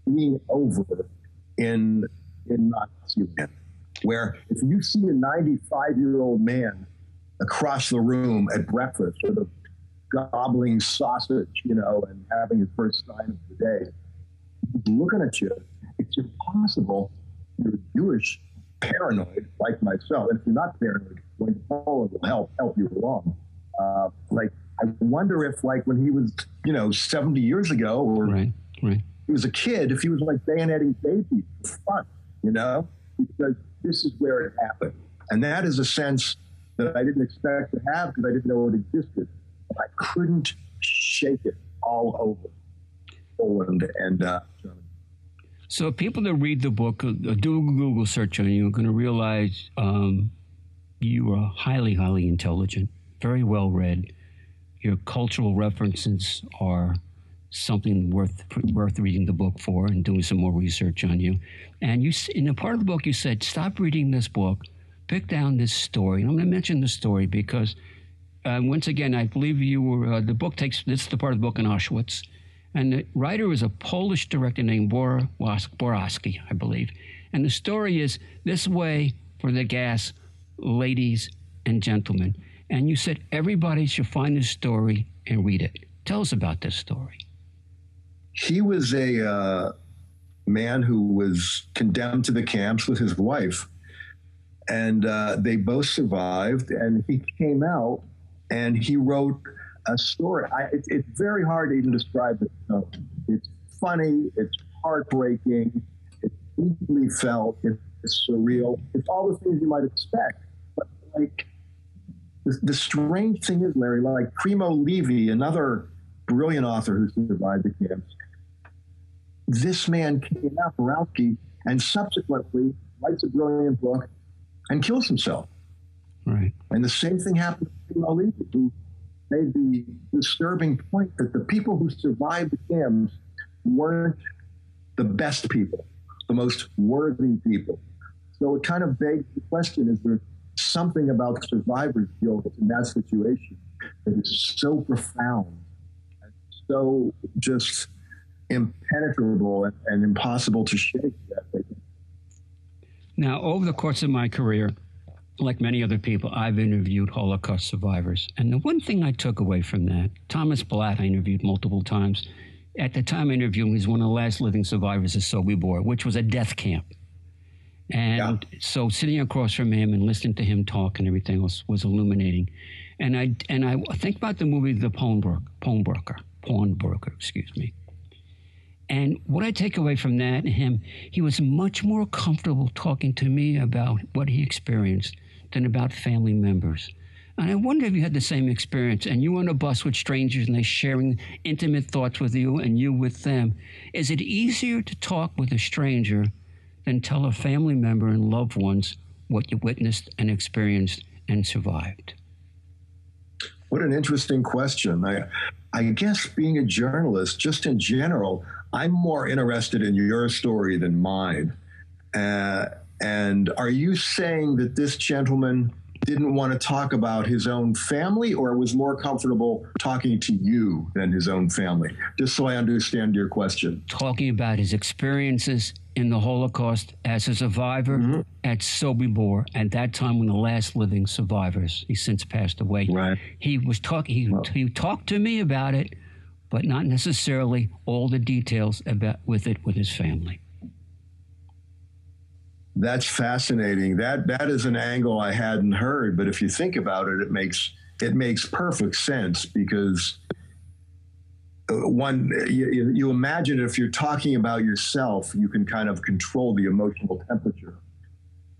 being over in in Nazi where if you see a 95 year old man across the room at breakfast, sort of gobbling sausage, you know, and having his first sign of the day, looking at you, it's impossible. You're Jewish, paranoid like myself. And if you're not paranoid, going to follow will help help you along. Uh, like I wonder if, like, when he was, you know, 70 years ago, or right, right. he was a kid, if he was like bayoneting babies for fun, you know, because this is where it happened, and that is a sense that I didn't expect to have because I didn't know it existed. I couldn't shake it all over Poland and uh. So, people that read the book, uh, do a Google search on you, are going to realize um, you are highly, highly intelligent, very well read. Your cultural references are something worth worth reading the book for and doing some more research on you. And you, in a part of the book, you said, "Stop reading this book, pick down this story." And I'm going to mention the story because, uh, once again, I believe you were. Uh, the book takes this is the part of the book in Auschwitz, and the writer is a Polish director named Bor Borowski, I believe. And the story is this way for the gas, ladies and gentlemen. And you said everybody should find this story and read it. Tell us about this story. He was a uh, man who was condemned to the camps with his wife. And uh, they both survived, and he came out and he wrote a story. I, it, it's very hard to even describe it. It's funny, it's heartbreaking, it's deeply felt, it's surreal, it's all the things you might expect. But like, the, the strange thing is, Larry, like Primo Levi, another brilliant author who survived the camps, this man came out, Borowski, and subsequently writes a brilliant book and kills himself. Right. And the same thing happened Primo Levi, who made the disturbing point that the people who survived the camps weren't the best people, the most worthy people. So it kind of begs the question is there something about survivor's guilt in that situation that is so profound and so just impenetrable and, and impossible to shake now over the course of my career like many other people, I've interviewed Holocaust survivors. And the one thing I took away from that, Thomas Blatt, I interviewed multiple times. At the time I interviewed him, he's one of the last living survivors of Sobibor, which was a death camp. And yeah. so sitting across from him and listening to him talk and everything else was illuminating. And I and I think about the movie The Pawnbroker, Pawnbroker, Pawnbroker, excuse me. And what I take away from that and him, he was much more comfortable talking to me about what he experienced than about family members. And I wonder if you had the same experience and you on a bus with strangers and they're sharing intimate thoughts with you and you with them. Is it easier to talk with a stranger than tell a family member and loved ones what you witnessed and experienced and survived? What an interesting question. I, I guess being a journalist, just in general, I'm more interested in your story than mine. Uh, and are you saying that this gentleman didn't want to talk about his own family or was more comfortable talking to you than his own family? Just so I understand your question. Talking about his experiences in the Holocaust as a survivor mm-hmm. at Sobibor at that time when the last living survivors, he's since passed away. Right. He was talking, he, well. he talked to me about it, but not necessarily all the details about with it with his family. That's fascinating. That that is an angle I hadn't heard, but if you think about it, it makes it makes perfect sense because uh, one you, you imagine if you're talking about yourself, you can kind of control the emotional temperature.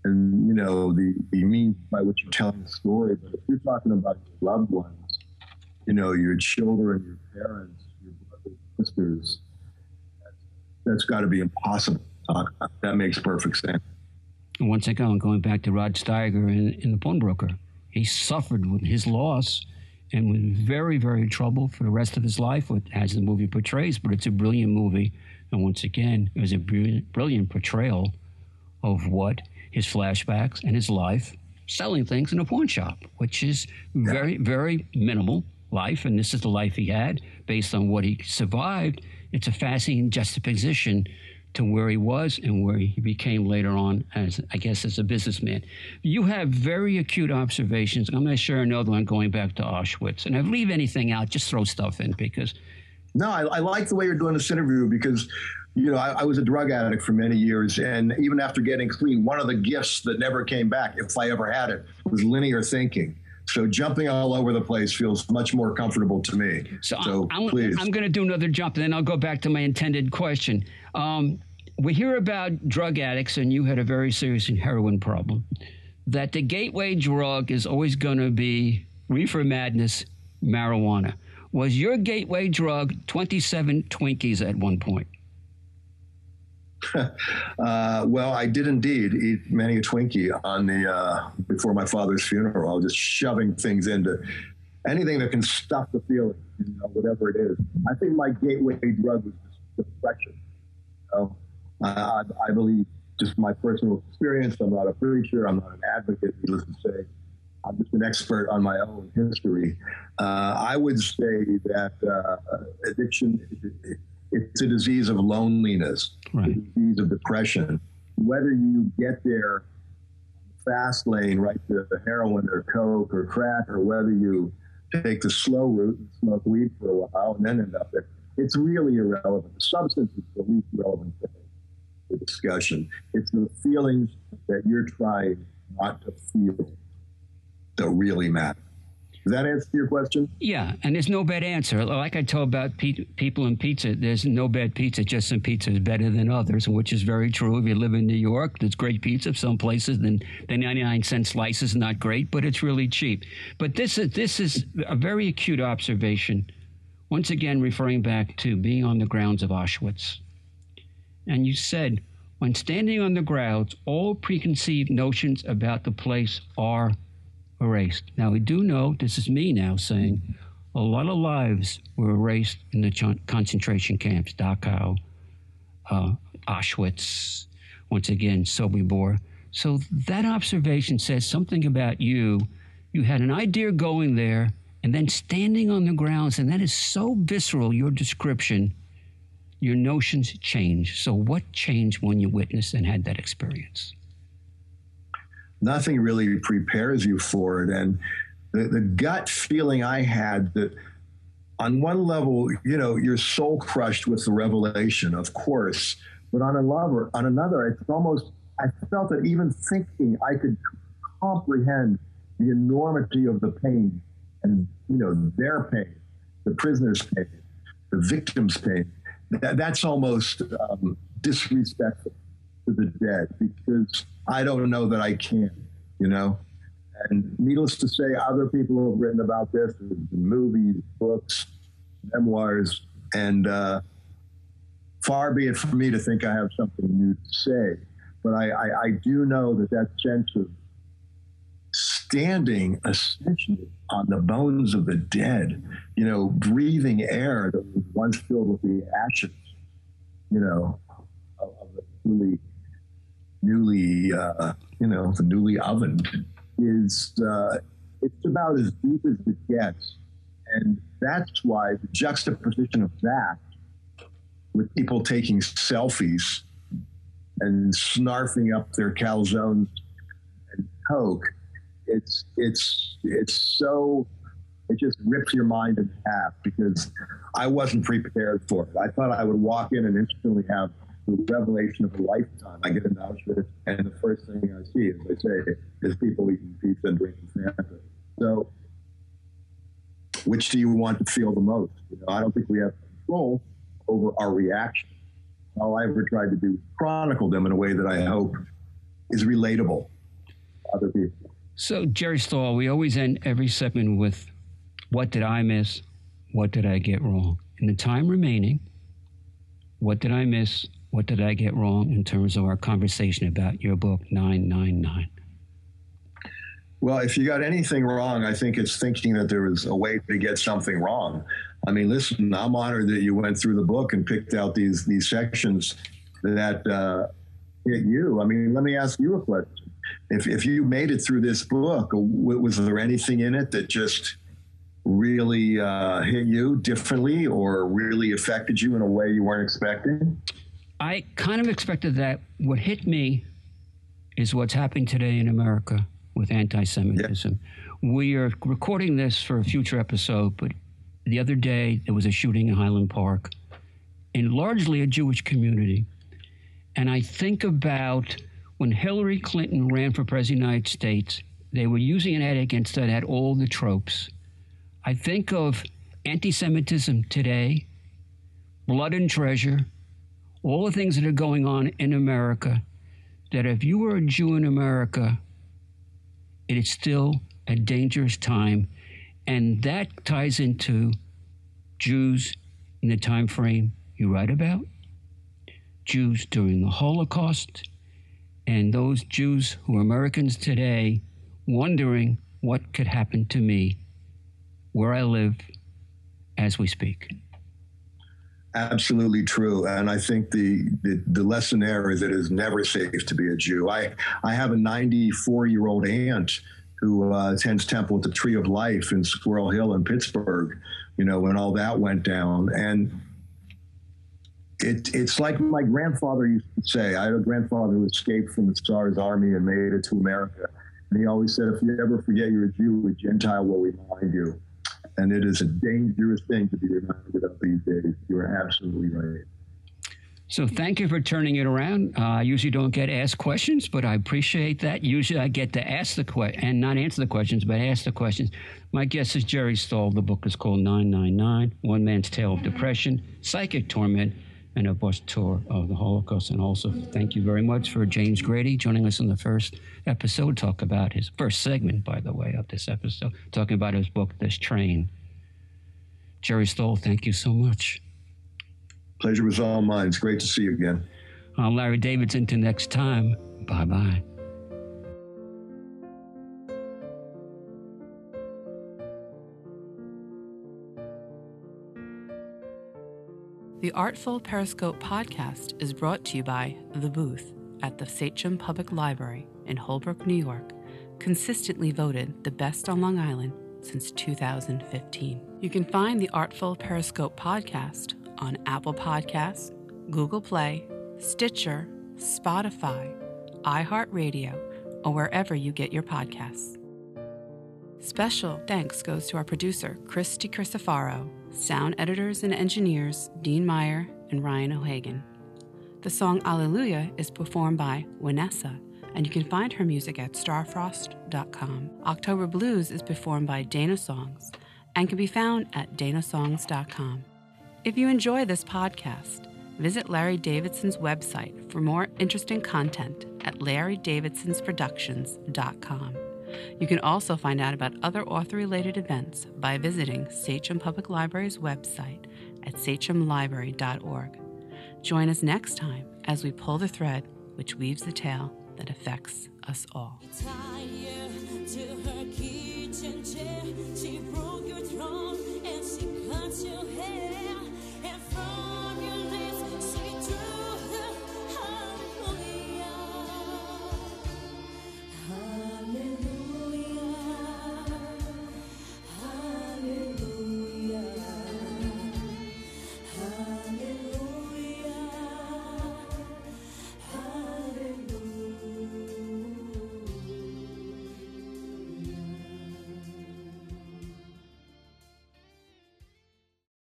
and you know the, the means by which you're telling the story. But if you're talking about your loved ones, you know your children, your parents, your brothers, sisters, that's, that's got to be impossible. That makes perfect sense. Once again, going back to Rod Steiger in, in The Pawnbroker, he suffered with his loss and was very, very troubled for the rest of his life, as the movie portrays. But it's a brilliant movie. And once again, it was a brilliant, brilliant portrayal of what his flashbacks and his life selling things in a pawn shop, which is very, very minimal life. And this is the life he had based on what he survived. It's a fascinating juxtaposition to where he was and where he became later on as I guess as a businessman. You have very acute observations. I'm going to share another one going back to Auschwitz. And if I leave anything out, just throw stuff in because No, I, I like the way you're doing this interview because you know, I, I, was a drug addict for many years, and even after getting clean, one of the gifts that never came back, if I ever had it, was linear thinking. So jumping all over the place feels much more comfortable to me. So, so I'm, please. I'm going to do another jump, and then I'll go back to my intended question. Um, we hear about drug addicts, and you had a very serious heroin problem, that the gateway drug is always going to be reefer madness, marijuana. Was your gateway drug 27 Twinkies at one point? uh, well, I did indeed eat many a Twinkie on the uh, before my father's funeral, I was just shoving things into anything that can stop the feeling, you know, whatever it is. I think my gateway drug was depression. Know? I, I believe just my personal experience. I'm not a preacher. I'm not an advocate. Needless to say, I'm just an expert on my own history. Uh, I would say that uh, addiction it's a disease of loneliness, right. a disease of depression. Whether you get there fast lane right to the heroin or coke or crack, or whether you take the slow route and smoke weed for a while and then end up there, it's really irrelevant. The substance is the least relevant thing the discussion. It's the feelings that you're trying not to feel that really matter. Does that answer your question? Yeah, and there's no bad answer. Like I told about pe- people in pizza, there's no bad pizza. Just some pizza is better than others, which is very true. If you live in New York, there's great pizza. Some places, then the 99 cent slice is not great, but it's really cheap. But this is this is a very acute observation. Once again, referring back to being on the grounds of Auschwitz. And you said, when standing on the grounds, all preconceived notions about the place are erased. Now, we do know, this is me now saying, a lot of lives were erased in the concentration camps, Dachau, uh, Auschwitz, once again, Sobibor. So that observation says something about you. You had an idea going there and then standing on the grounds, and that is so visceral, your description your notions change. So, what changed when you witnessed and had that experience? Nothing really prepares you for it. And the, the gut feeling I had that on one level, you know, you're soul crushed with the revelation, of course, but on another, on another, it's almost, I felt that even thinking I could comprehend the enormity of the pain and, you know, their pain, the prisoner's pain, the victim's pain that, that's almost um, disrespectful to the dead because I don't know that I can, you know. And needless to say, other people have written about this, movies, books, memoirs, and uh, far be it from me to think I have something new to say. But I, I, I do know that that sense of standing essentially on the bones of the dead, you know, breathing air that was once filled with the ashes, you know, of, of the newly, newly, uh, you know, the newly ovened is, uh, it's about as deep as it gets. And that's why the juxtaposition of that with people taking selfies and snarfing up their calzones and coke it's it's it's so it just rips your mind in half because I wasn't prepared for it. I thought I would walk in and instantly have the revelation of a lifetime. I get into Auschwitz, and the first thing I see, as I say, is people eating pizza and drinking Fanta. So, which do you want to feel the most? You know, I don't think we have control over our reaction. All I ever tried to do is chronicle them in a way that I hope is relatable to other people. So, Jerry Stahl, we always end every segment with what did I miss? What did I get wrong? In the time remaining, what did I miss? What did I get wrong in terms of our conversation about your book, Nein, Nein, Nein? Well, if you got anything wrong, I think it's thinking that there was a way to get something wrong. I mean, listen, I'm honored that you went through the book and picked out these these sections that uh, hit you. I mean, let me ask you a question. If, if you made it through this book, was there anything in it that just really uh, hit you differently or really affected you in a way you weren't expecting? I kind of expected that. What hit me is what's happening today in America with anti Semitism. We are recording this for a future episode, but the other day there was a shooting in Highland Park in largely a Jewish community. And I think about when Hillary Clinton ran for president of the United States, they were using an ad against that had all the tropes. I think of anti Semitism today, blood and treasure, all the things that are going on in America, that if you were a Jew in America, it is still a dangerous time. And that ties into Jews in the time frame you write about, Jews during the Holocaust, and those Jews who are Americans today wondering what could happen to me where I live as we speak. Absolutely true, and I think the, the, the lesson there is it is never safe to be a Jew. I I have a 94 year old aunt who uh, attends Temple at the Tree of Life in Squirrel Hill in Pittsburgh. You know when all that went down, and it, it's like my grandfather used to say. I had a grandfather who escaped from the Tsar's army and made it to America, and he always said, "If you ever forget you're a Jew, a Gentile will remind you." and it is a dangerous thing to be reminded of these days. You are absolutely right. So thank you for turning it around. Uh, I usually don't get asked questions, but I appreciate that. Usually I get to ask the question and not answer the questions, but ask the questions. My guest is Jerry Stahl. The book is called Nein, Nein, Nein, One Man's Tale of Depression, Psychic Torment, and a bus tour of the Holocaust. And also thank you very much for James Grady joining us in the first episode, talk about his first segment, by the way, of this episode, talking about his book, This Train. Jerry Stahl, thank you so much. Pleasure was all mine. It's great to see you again. I'm Larry Davidson. Until next time, bye bye. The Artful Periscope podcast is brought to you by The Booth at the Sachem Public Library in Holbrook, New York, consistently voted the best on Long Island since 2015. You can find the Artful Periscope podcast on Apple Podcasts, Google Play, Stitcher, Spotify, iHeartRadio, or wherever you get your podcasts. Special thanks goes to our producer, Christy DiCrisofaro, sound editors and engineers, Dean Meyer and Ryan O'Hagan. The song Alleluia is performed by Vanessa and you can find her music at starfrost.com. October Blues is performed by Dana Songs and can be found at danasongs.com. If you enjoy this podcast, visit Larry Davidson's website for more interesting content at larrydavidsonsproductions.com. You can also find out about other author related events by visiting Sachem Public Library's website at sachemlibrary.org. Join us next time as we pull the thread which weaves the tale that affects us all.